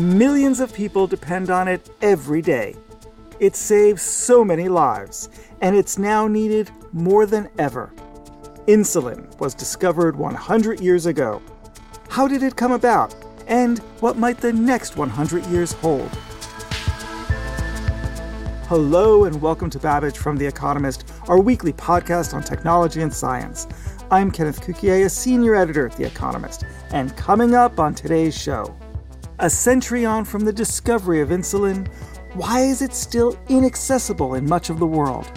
Millions of people depend on it every day. It saves so many lives, and it's now needed more than ever. Insulin was discovered 100 years ago. How did it come about? And what might the next 100 years hold? Hello, and welcome to Babbage from The Economist, our weekly podcast on technology and science. I'm Kenneth Cukier, a senior editor at The Economist, and coming up on today's show, a century on from the discovery of insulin, why is it still inaccessible in much of the world?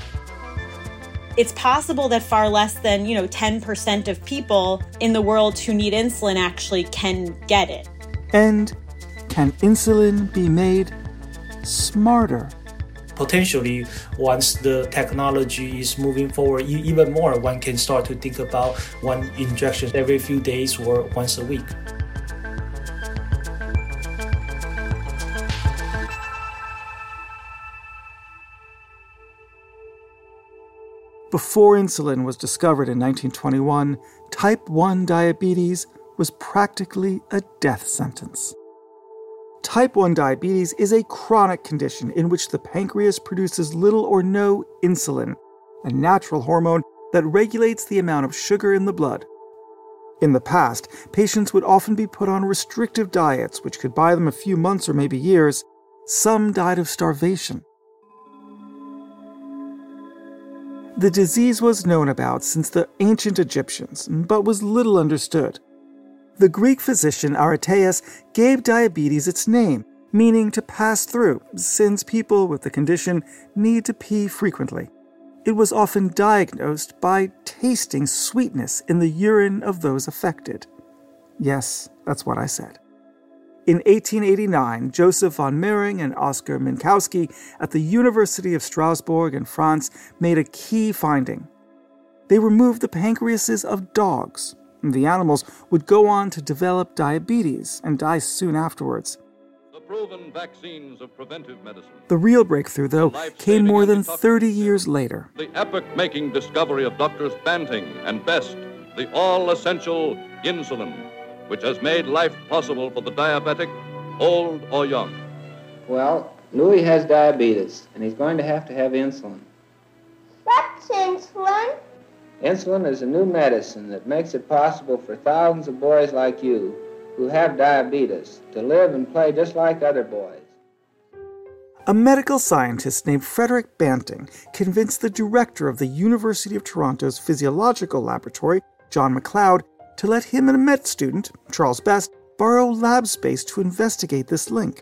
It's possible that far less than, you know, 10% of people in the world who need insulin actually can get it. And can insulin be made smarter? potentially once the technology is moving forward even more one can start to think about one injection every few days or once a week Before insulin was discovered in 1921, type 1 diabetes was practically a death sentence. Type 1 diabetes is a chronic condition in which the pancreas produces little or no insulin, a natural hormone that regulates the amount of sugar in the blood. In the past, patients would often be put on restrictive diets, which could buy them a few months or maybe years. Some died of starvation. The disease was known about since the ancient Egyptians, but was little understood. The Greek physician Aretaeus gave diabetes its name, meaning to pass through, since people with the condition need to pee frequently. It was often diagnosed by tasting sweetness in the urine of those affected. Yes, that's what I said. In 1889, Joseph von Mering and Oskar Minkowski at the University of Strasbourg in France made a key finding. They removed the pancreases of dogs. And the animals would go on to develop diabetes and die soon afterwards. The proven vaccines of preventive medicine. The real breakthrough, though, came more than 30 years later. The epoch making discovery of Doctors Banting and Best, the all essential insulin which has made life possible for the diabetic, old or young. Well, Louis has diabetes, and he's going to have to have insulin. What's insulin? Insulin is a new medicine that makes it possible for thousands of boys like you who have diabetes to live and play just like other boys. A medical scientist named Frederick Banting convinced the director of the University of Toronto's physiological laboratory, John Macleod, to let him and a med student, Charles Best, borrow lab space to investigate this link.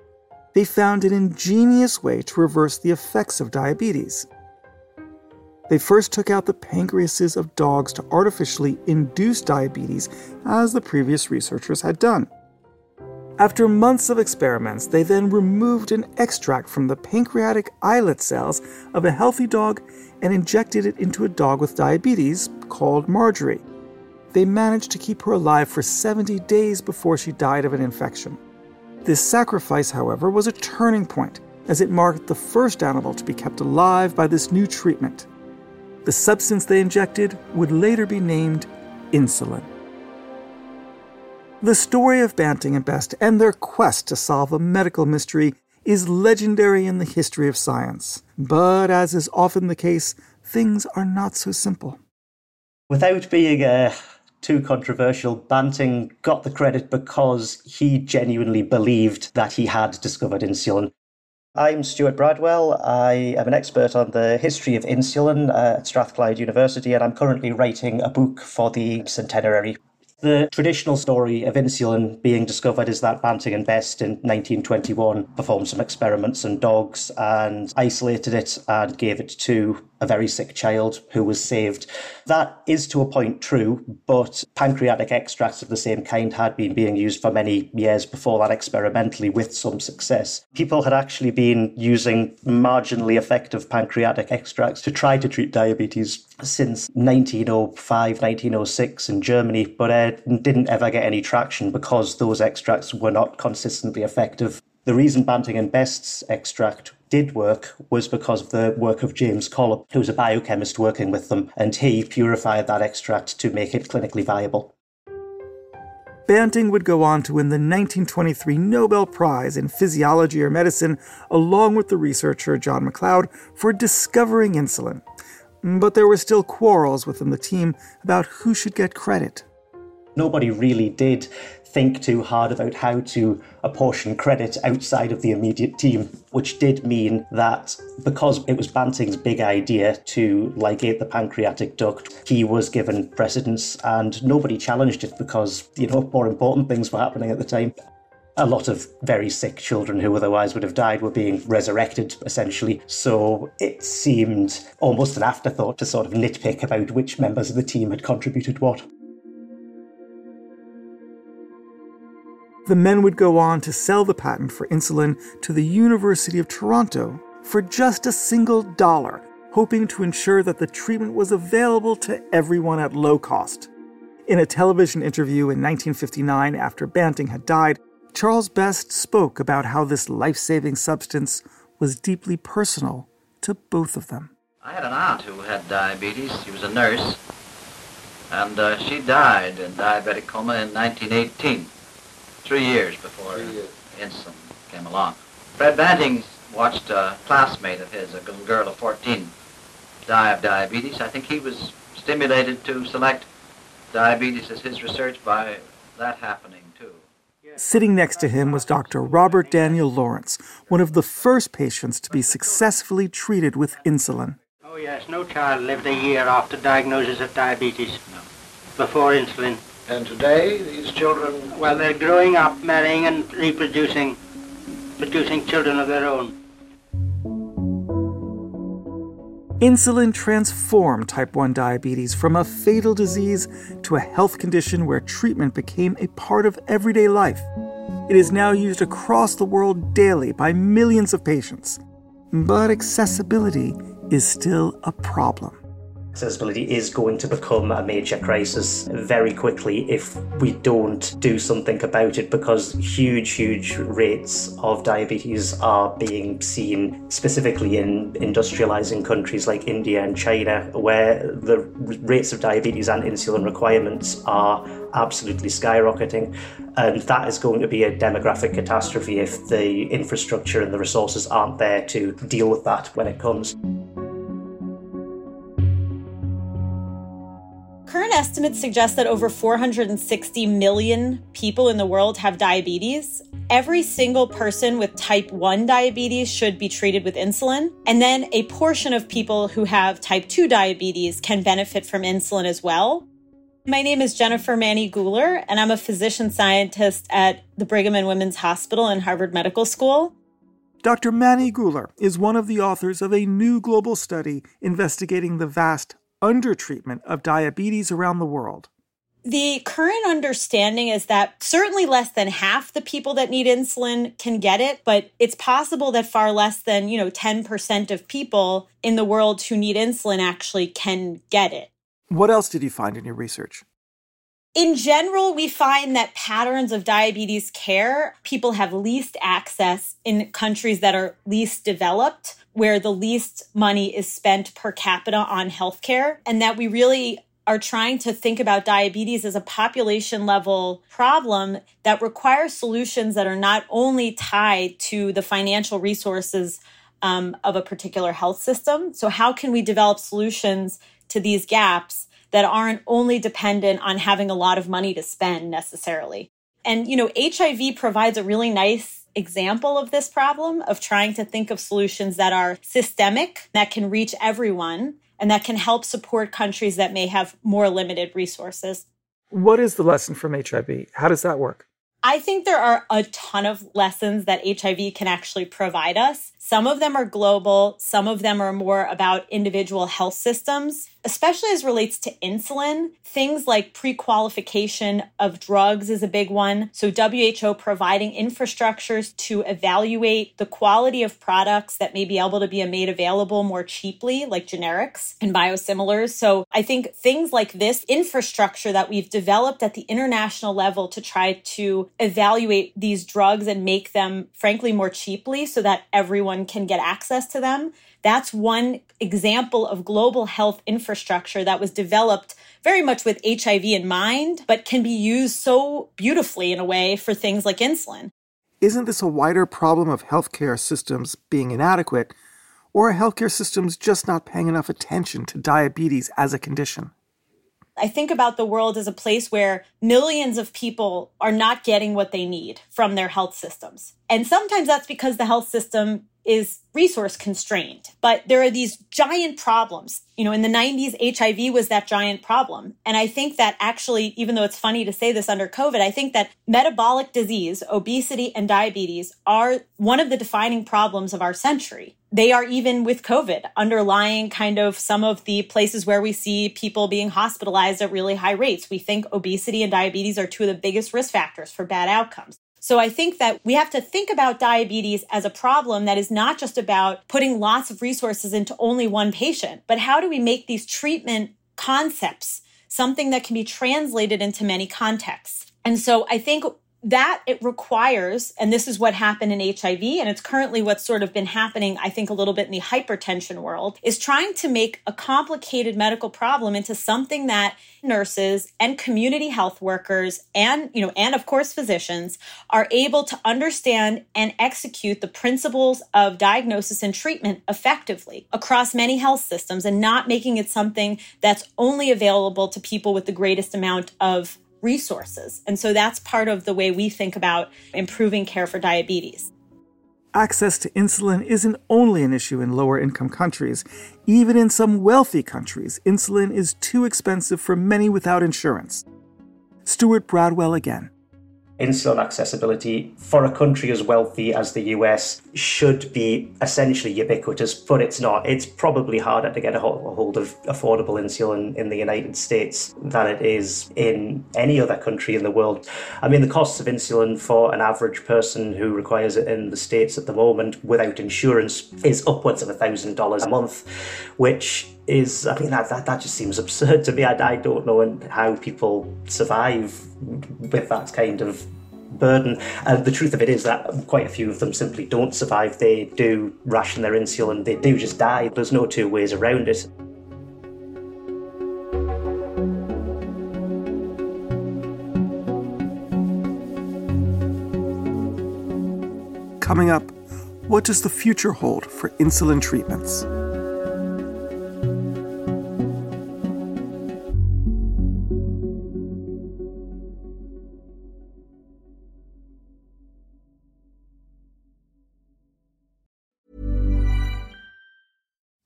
They found an ingenious way to reverse the effects of diabetes. They first took out the pancreases of dogs to artificially induce diabetes, as the previous researchers had done. After months of experiments, they then removed an extract from the pancreatic islet cells of a healthy dog and injected it into a dog with diabetes called Marjorie they managed to keep her alive for 70 days before she died of an infection. This sacrifice, however, was a turning point, as it marked the first animal to be kept alive by this new treatment. The substance they injected would later be named insulin. The story of Banting and Best and their quest to solve a medical mystery is legendary in the history of science. But as is often the case, things are not so simple. Without being a too controversial. Banting got the credit because he genuinely believed that he had discovered insulin. I'm Stuart Bradwell. I am an expert on the history of insulin uh, at Strathclyde University, and I'm currently writing a book for the centenary. The traditional story of insulin being discovered is that Banting and Best in 1921 performed some experiments on dogs and isolated it and gave it to a very sick child who was saved. That is to a point true, but pancreatic extracts of the same kind had been being used for many years before that experimentally with some success. People had actually been using marginally effective pancreatic extracts to try to treat diabetes since 1905, 1906 in Germany, but uh, didn't ever get any traction because those extracts were not consistently effective. The reason Banting and Best's extract did work was because of the work of James Collip, who was a biochemist working with them, and he purified that extract to make it clinically viable. Banting would go on to win the 1923 Nobel Prize in Physiology or Medicine, along with the researcher John Macleod, for discovering insulin. But there were still quarrels within the team about who should get credit. Nobody really did think too hard about how to apportion credit outside of the immediate team, which did mean that because it was Banting's big idea to ligate the pancreatic duct, he was given precedence and nobody challenged it because, you know, more important things were happening at the time. A lot of very sick children who otherwise would have died were being resurrected, essentially. So it seemed almost an afterthought to sort of nitpick about which members of the team had contributed what. The men would go on to sell the patent for insulin to the University of Toronto for just a single dollar, hoping to ensure that the treatment was available to everyone at low cost. In a television interview in 1959 after Banting had died, Charles Best spoke about how this life saving substance was deeply personal to both of them. I had an aunt who had diabetes. She was a nurse, and uh, she died in diabetic coma in 1918, three years before three years. insulin came along. Fred Banting watched a classmate of his, a little girl of 14, die of diabetes. I think he was stimulated to select diabetes as his research by that happening. Too. Sitting next to him was Dr. Robert Daniel Lawrence, one of the first patients to be successfully treated with insulin. Oh, yes, no child lived a year after diagnosis of diabetes no. before insulin. And today, these children. Well, they're growing up, marrying, and reproducing, producing children of their own. Insulin transformed type 1 diabetes from a fatal disease to a health condition where treatment became a part of everyday life. It is now used across the world daily by millions of patients. But accessibility is still a problem accessibility is going to become a major crisis very quickly if we don't do something about it because huge, huge rates of diabetes are being seen specifically in industrializing countries like India and China, where the rates of diabetes and insulin requirements are absolutely skyrocketing. And that is going to be a demographic catastrophe if the infrastructure and the resources aren't there to deal with that when it comes. Estimates suggest that over 460 million people in the world have diabetes. Every single person with type 1 diabetes should be treated with insulin. And then a portion of people who have type 2 diabetes can benefit from insulin as well. My name is Jennifer Manne-Goehler, and I'm a physician scientist at the Brigham and Women's Hospital and Harvard Medical School. Dr. Manne-Goehler is one of the authors of a new global study investigating the vast undertreatment of diabetes around the world? The current understanding is that certainly less than half the people that need insulin can get it, but it's possible that far less than, you know, 10% of people in the world who need insulin actually can get it. What else did you find in your research? In general, we find that patterns of diabetes care, people have least access in countries that are least developed, where the least money is spent per capita on healthcare, and that we really are trying to think about diabetes as a population level problem that requires solutions that are not only tied to the financial resources um, of a particular health system. So, how can we develop solutions to these gaps that aren't only dependent on having a lot of money to spend necessarily. And, you know, HIV provides a really nice example of this problem of trying to think of solutions that are systemic, that can reach everyone, and that can help support countries that may have more limited resources. What is the lesson from HIV? How does that work? I think there are a ton of lessons that HIV can actually provide us. Some of them are global, some of them are more about individual health systems, especially as relates to insulin. Things like pre qualification of drugs is a big one. So, WHO providing infrastructures to evaluate the quality of products that may be able to be made available more cheaply, like generics and biosimilars. So, I think things like this infrastructure that we've developed at the international level to try to evaluate these drugs and make them, frankly, more cheaply so that everyone can get access to them. That's one example of global health infrastructure that was developed very much with HIV in mind, but can be used so beautifully in a way for things like insulin. Isn't this a wider problem of healthcare systems being inadequate, or are healthcare systems just not paying enough attention to diabetes as a condition? I think about the world as a place where millions of people are not getting what they need from their health systems. And sometimes that's because the health system is resource constrained. But there are these giant problems. You know, in the 90s, HIV was that giant problem. And I think that actually, even though it's funny to say this under COVID, I think that metabolic disease, obesity, and diabetes are one of the defining problems of our century. They are even with COVID underlying kind of some of the places where we see people being hospitalized at really high rates. We think obesity and diabetes are two of the biggest risk factors for bad outcomes. So I think that we have to think about diabetes as a problem that is not just about putting lots of resources into only one patient, but how do we make these treatment concepts something that can be translated into many contexts? And so I think that it requires, and this is what happened in HIV, and it's currently what's sort of been happening, I think, a little bit in the hypertension world, is trying to make a complicated medical problem into something that nurses and community health workers and, you know, and of course physicians are able to understand and execute the principles of diagnosis and treatment effectively across many health systems and not making it something that's only available to people with the greatest amount of resources. And so that's part of the way we think about improving care for diabetes. Access to insulin isn't only an issue in lower income countries. Even in some wealthy countries, insulin is too expensive for many without insurance. Stuart Bradwell again insulin accessibility for a country as wealthy as the US should be essentially ubiquitous, but it's not. It's probably harder to get a hold of affordable insulin in the United States than it is in any other country in the world. I mean, the costs of insulin for an average person who requires it in the States at the moment without insurance is upwards of $1,000 a month, which is, I mean, that, that, that just seems absurd to me. I, I don't know how people survive with that kind of burden. And the truth of it is that quite a few of them simply don't survive. They do ration their insulin, they do just die. There's no two ways around it. Coming up, what does the future hold for insulin treatments?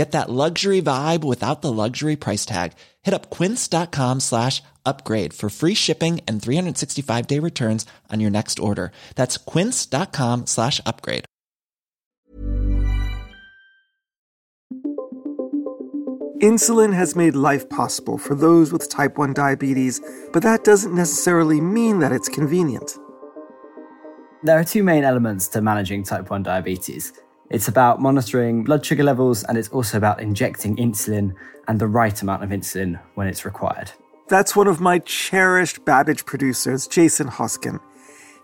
Get that luxury vibe without the luxury price tag. Hit up quince.com slash upgrade for free shipping and 365 day returns on your next order. That's quince.com slash upgrade. Insulin has made life possible for those with type 1 diabetes, but that doesn't necessarily mean that it's convenient. There are two main elements to managing type 1 diabetes. It's about monitoring blood sugar levels, and it's also about injecting insulin and the right amount of insulin when it's required. That's one of my cherished Babbage producers, Jason Hosken.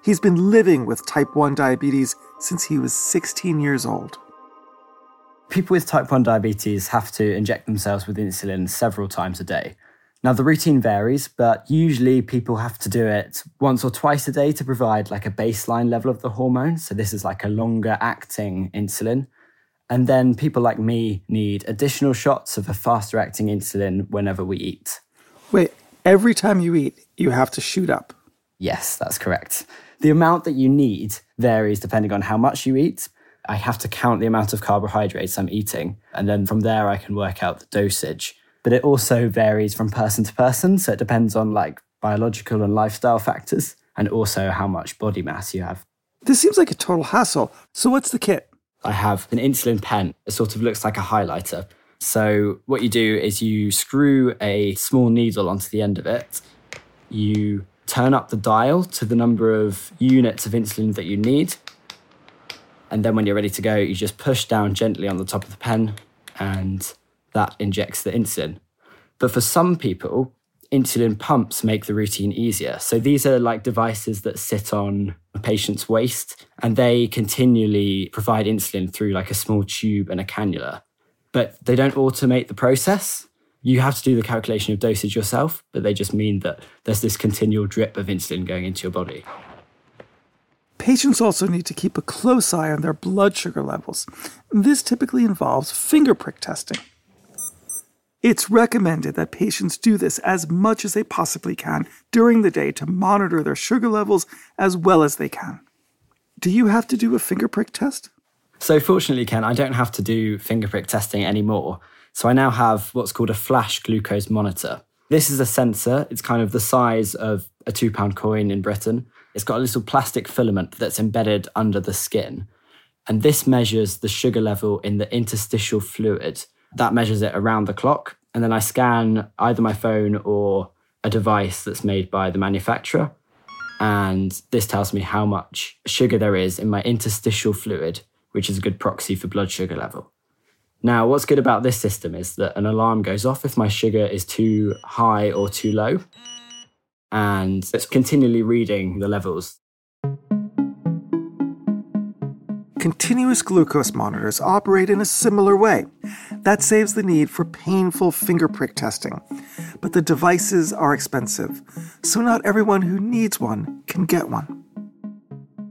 He's been living with type 1 diabetes since he was 16 years old. People with type 1 diabetes have to inject themselves with insulin several times a day. Now, the routine varies, but usually people have to do it once or twice a day to provide like a baseline level of the hormone. So, this is like a longer acting insulin. And then people like me need additional shots of a faster acting insulin whenever we eat. Wait, every time you eat, you have to shoot up. Yes, that's correct. The amount that you need varies depending on how much you eat. I have to count the amount of carbohydrates I'm eating, and then from there I can work out the dosage. But it also varies from person to person, so it depends on like biological and lifestyle factors, and also how much body mass you have. This seems like a total hassle. So, what's the kit? I have an insulin pen. It sort of looks like a highlighter. So, what you do is you screw a small needle onto the end of it. You turn up the dial to the number of units of insulin that you need. And then, when you're ready to go, you just push down gently on the top of the pen, and that injects the insulin. But for some people, insulin pumps make the routine easier. So these are like devices that sit on a patient's waist and they continually provide insulin through like a small tube and a cannula. But they don't automate the process. You have to do the calculation of dosage yourself, but they just mean that there's this continual drip of insulin going into your body. Patients also need to keep a close eye on their blood sugar levels. This typically involves finger prick testing. It's recommended that patients do this as much as they possibly can during the day to monitor their sugar levels as well as they can. Do you have to do a finger prick test? So, fortunately, Ken, I don't have to do finger prick testing anymore. So, I now have what's called a flash glucose monitor. This is a sensor, it's kind of the size of a two pound coin in Britain. It's got a little plastic filament that's embedded under the skin. And this measures the sugar level in the interstitial fluid that measures it around the clock. And then I scan either my phone or a device that's made by the manufacturer. And this tells me how much sugar there is in my interstitial fluid, which is a good proxy for blood sugar level. Now, what's good about this system is that an alarm goes off if my sugar is too high or too low. And it's continually reading the levels continuous glucose monitors operate in a similar way. That saves the need for painful finger prick testing. But the devices are expensive, so not everyone who needs one can get one.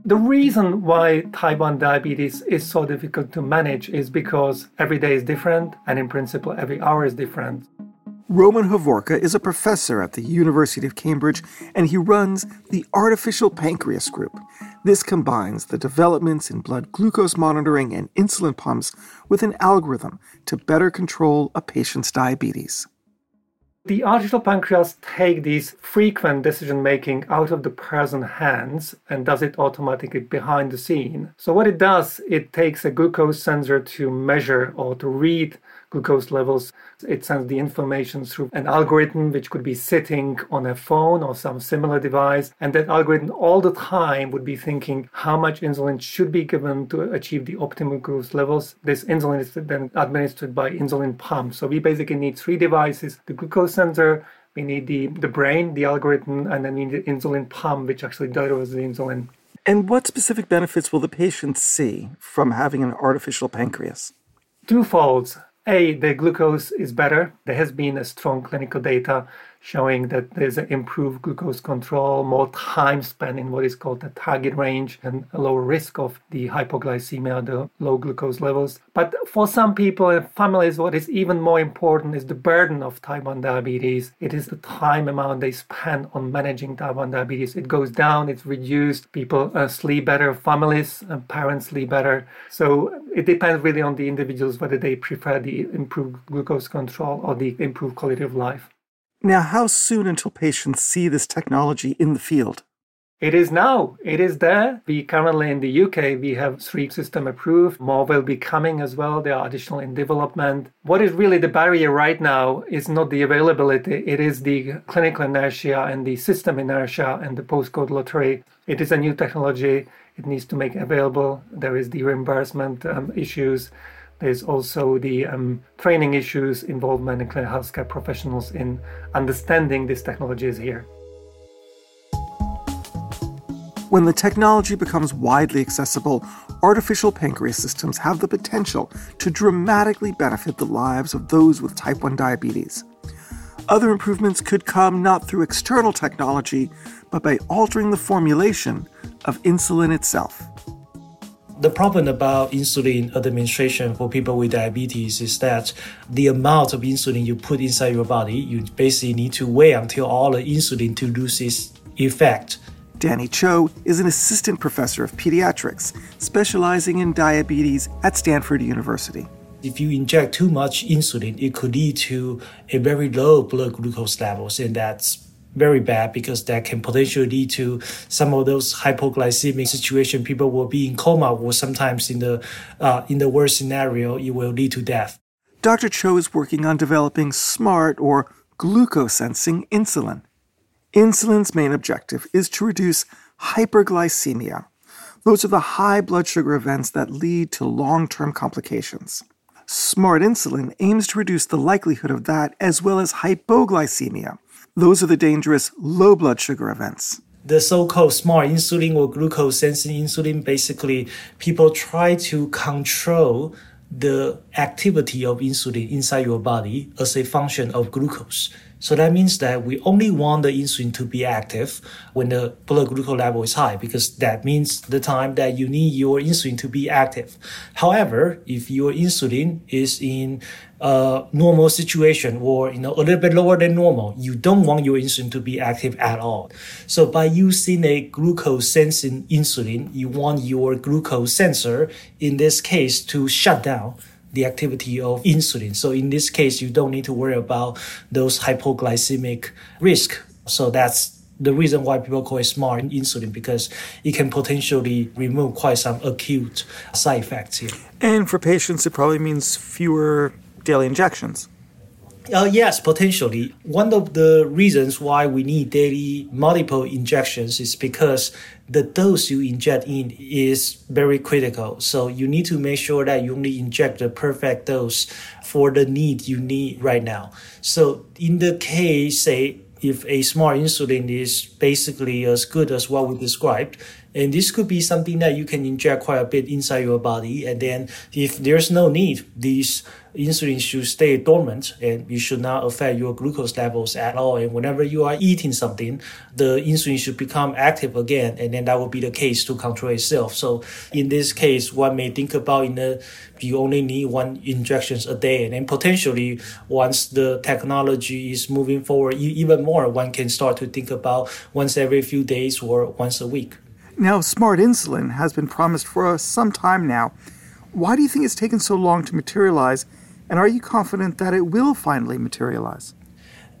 The reason why type 1 diabetes is so difficult to manage is because every day is different, and in principle, every hour is different. Roman Hovorka is a professor at the University of Cambridge and he runs the Artificial Pancreas Group. This combines the developments in blood glucose monitoring and insulin pumps with an algorithm to better control a patient's diabetes. The artificial pancreas take these frequent decision making out of the person's hands and does it automatically behind the scene. So what it does, it takes a glucose sensor to measure or to read glucose levels. It sends the information through an algorithm which could be sitting on a phone or some similar device. And that algorithm all the time would be thinking how much insulin should be given to achieve the optimal glucose levels. This insulin is then administered by insulin pump. So we basically need three devices the glucose sensor, we need the, the brain, the algorithm, and then we need the insulin pump, which actually delivers the insulin. And what specific benefits will the patient see from having an artificial pancreas? Twofold. A, the glucose is better. There has been a strong clinical data showing that there's an improved glucose control, more time spent in what is called the target range, and a lower risk of the hypoglycemia, the low glucose levels. But for some people and families, what is even more important is the burden of type 1 diabetes. It is the time amount they spend on managing type 1 diabetes. It goes down, it's reduced. People uh, sleep better, families and parents sleep better. So it depends really on the individuals whether they prefer the improved glucose control or the improved quality of life. Now, how soon until patients see this technology in the field? It is now. It is there. We currently in the UK we have three system approved. More will be coming as well. There are additional in development. What is really the barrier right now is not the availability. It is the clinical inertia and the system inertia and the postcode lottery. It is a new technology. It needs to make available. There is the reimbursement um, issues. There's also the um, training issues, involvement in healthcare professionals in understanding these technologies here. When the technology becomes widely accessible, artificial pancreas systems have the potential to dramatically benefit the lives of those with type 1 diabetes. Other improvements could come not through external technology, but by altering the formulation of insulin itself. The problem about insulin administration for people with diabetes is that the amount of insulin you put inside your body, you basically need to wait until all the insulin to lose its effect. Danny Chou is an assistant professor of pediatrics, specializing in diabetes at Stanford University. If you inject too much insulin, it could lead to a very low blood glucose levels, and that's very bad because that can potentially lead to some of those hypoglycemic situation. People will be in coma, or sometimes in the uh, in the worst scenario, it will lead to death. Dr. Chou is working on developing smart or glucose sensing insulin. Insulin's main objective is to reduce hyperglycemia. Those are the high blood sugar events that lead to long term complications. Smart insulin aims to reduce the likelihood of that as well as hypoglycemia. Those are the dangerous low blood sugar events. The so called smart insulin or glucose sensing insulin basically, people try to control the activity of insulin inside your body as a function of glucose. So that means that we only want the insulin to be active when the blood glucose level is high because that means the time that you need your insulin to be active. However, if your insulin is in a normal situation or you know a little bit lower than normal, you don't want your insulin to be active at all. So by using a glucose sensing insulin, you want your glucose sensor in this case to shut down the activity of insulin. So in this case, you don't need to worry about those hypoglycemic risk. So that's the reason why people call it smart insulin because it can potentially remove quite some acute side effects here. And for patients, it probably means fewer daily injections. Uh, yes, potentially. One of the reasons why we need daily multiple injections is because the dose you inject in is very critical. So you need to make sure that you only inject the perfect dose for the need you need right now. So in the case, say, if a smart insulin is basically as good as what we described, and this could be something that you can inject quite a bit inside your body. And then if there's no need, these insulin should stay dormant and you should not affect your glucose levels at all. And whenever you are eating something, the insulin should become active again. And then that will be the case to control itself. So in this case, one may think about in the you only need one injections a day and then potentially once the technology is moving forward even more one can start to think about once every few days or once a week now, smart insulin has been promised for some time now. Why do you think it's taken so long to materialize, and are you confident that it will finally materialize?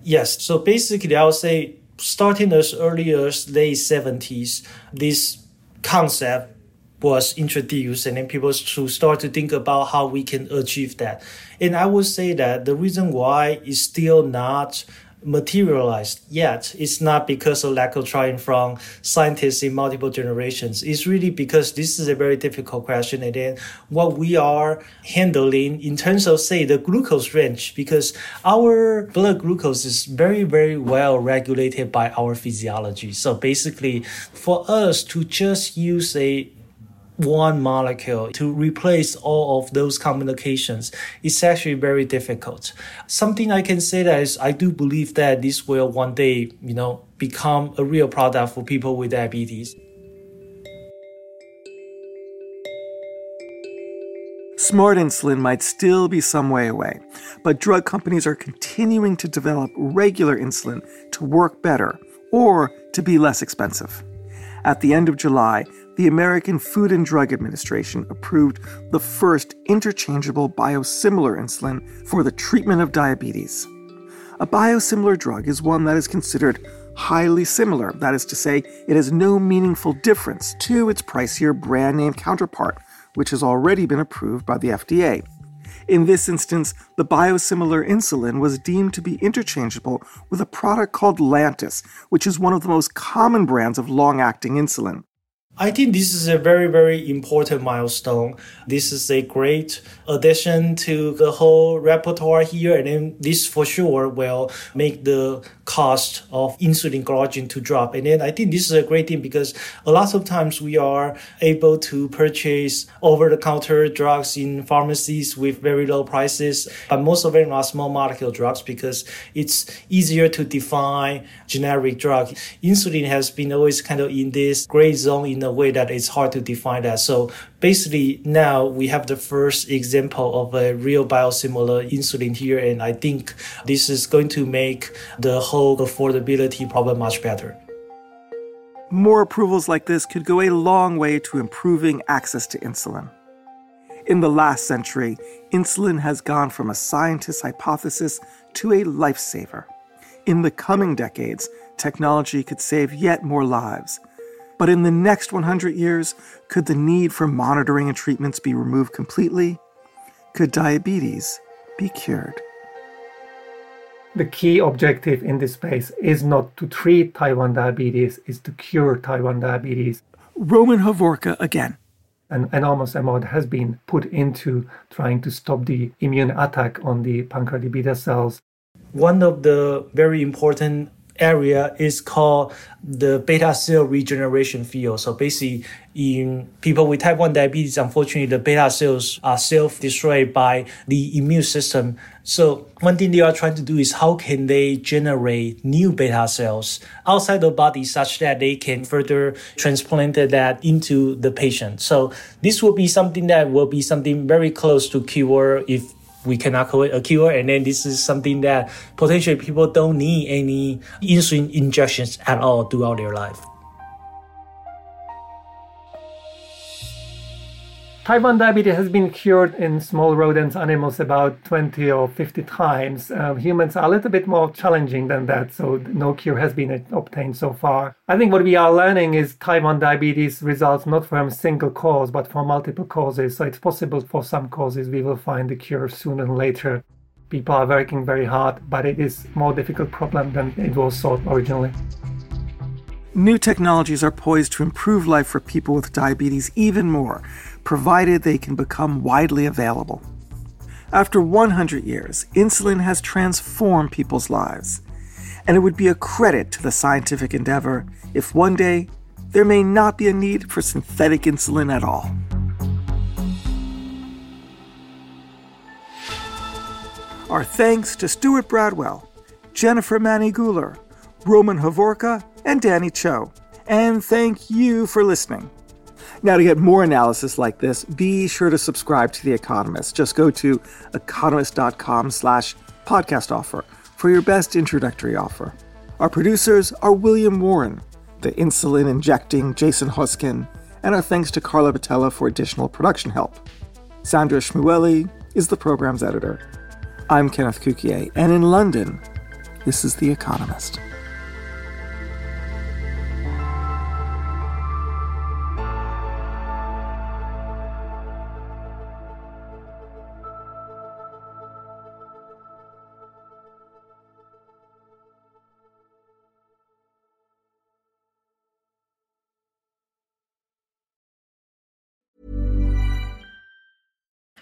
Yes, so basically, I would say starting as early as late 70s, this concept was introduced, and then people to start to think about how we can achieve that. And I would say that the reason why is still not materialized yet, it's not because of lack of trying from scientists in multiple generations. It's really because this is a very difficult question. And then what we are handling in terms of, say, the glucose range, because our blood glucose is very, very well regulated by our physiology. So basically, for us to just use a one molecule to replace all of those communications is actually very difficult. Something I can say that is I do believe that this will one day, you know, become a real product for people with diabetes. Smart insulin might still be some way away, but drug companies are continuing to develop regular insulin to work better or to be less expensive. At the end of July, the American Food and Drug Administration approved the first interchangeable biosimilar insulin for the treatment of diabetes. A biosimilar drug is one that is considered highly similar, that is to say, it has no meaningful difference to its pricier brand name counterpart, which has already been approved by the FDA. In this instance, the biosimilar insulin was deemed to be interchangeable with a product called Lantus, which is one of the most common brands of long acting insulin. I think this is a very, very important milestone. This is a great addition to the whole repertoire here, and then this for sure will make the cost of insulin glargine to drop. And then I think this is a great thing because a lot of times we are able to purchase over-the-counter drugs in pharmacies with very low prices, but most of them are small molecule drugs because it's easier to define generic drug. Insulin has been always kind of in this gray zone in a way that it's hard to define that. So basically now we have the first example of a real biosimilar insulin here. And I think this is going to make the whole affordability problem much better. More approvals like this could go a long way to improving access to insulin. In the last century, insulin has gone from a scientist's hypothesis to a lifesaver. In the coming decades, technology could save yet more lives. But in the next 100 years, could the need for monitoring and treatments be removed completely? Could diabetes be cured? The key objective in this space is not to treat type 1 diabetes, is to cure type 1 diabetes. Roman Hovorka again. An enormous amount has been put into trying to stop the immune attack on the pancreatic beta cells. One of the very important area is called the beta cell regeneration field. So basically, in people with type 1 diabetes, unfortunately, the beta cells are self destroyed by the immune system. So one thing they are trying to do is how can they generate new beta cells outside the body such that they can further transplant that into the patient. So this will be something that will be something very close to cure if we cannot call it a cure. And then this is something that potentially people don't need any insulin injections at all throughout their life. Type 1 diabetes has been cured in small rodents, animals about 20 or 50 times. Uh, humans are a little bit more challenging than that, so no cure has been obtained so far. I think what we are learning is type 1 diabetes results not from a single cause, but from multiple causes. So it's possible for some causes we will find the cure sooner than later. People are working very hard, but it is more difficult problem than it was thought originally. New technologies are poised to improve life for people with diabetes even more provided they can become widely available. After 100 years, insulin has transformed people's lives, and it would be a credit to the scientific endeavor if one day there may not be a need for synthetic insulin at all. Our thanks to Stuart Bradwell, Jennifer Manne-Goehler, Roman Hovorka, and Danny Chou. And thank you for listening. Now, to get more analysis like this, be sure to subscribe to The Economist. Just go to economist.com slash podcast offer for your best introductory offer. Our producers are William Warren, the insulin injecting Jason Hosken, and our thanks to Carla Batella for additional production help. Sandra Schmueli is the program's editor. I'm Kenneth Cukier, and in London, this is The Economist.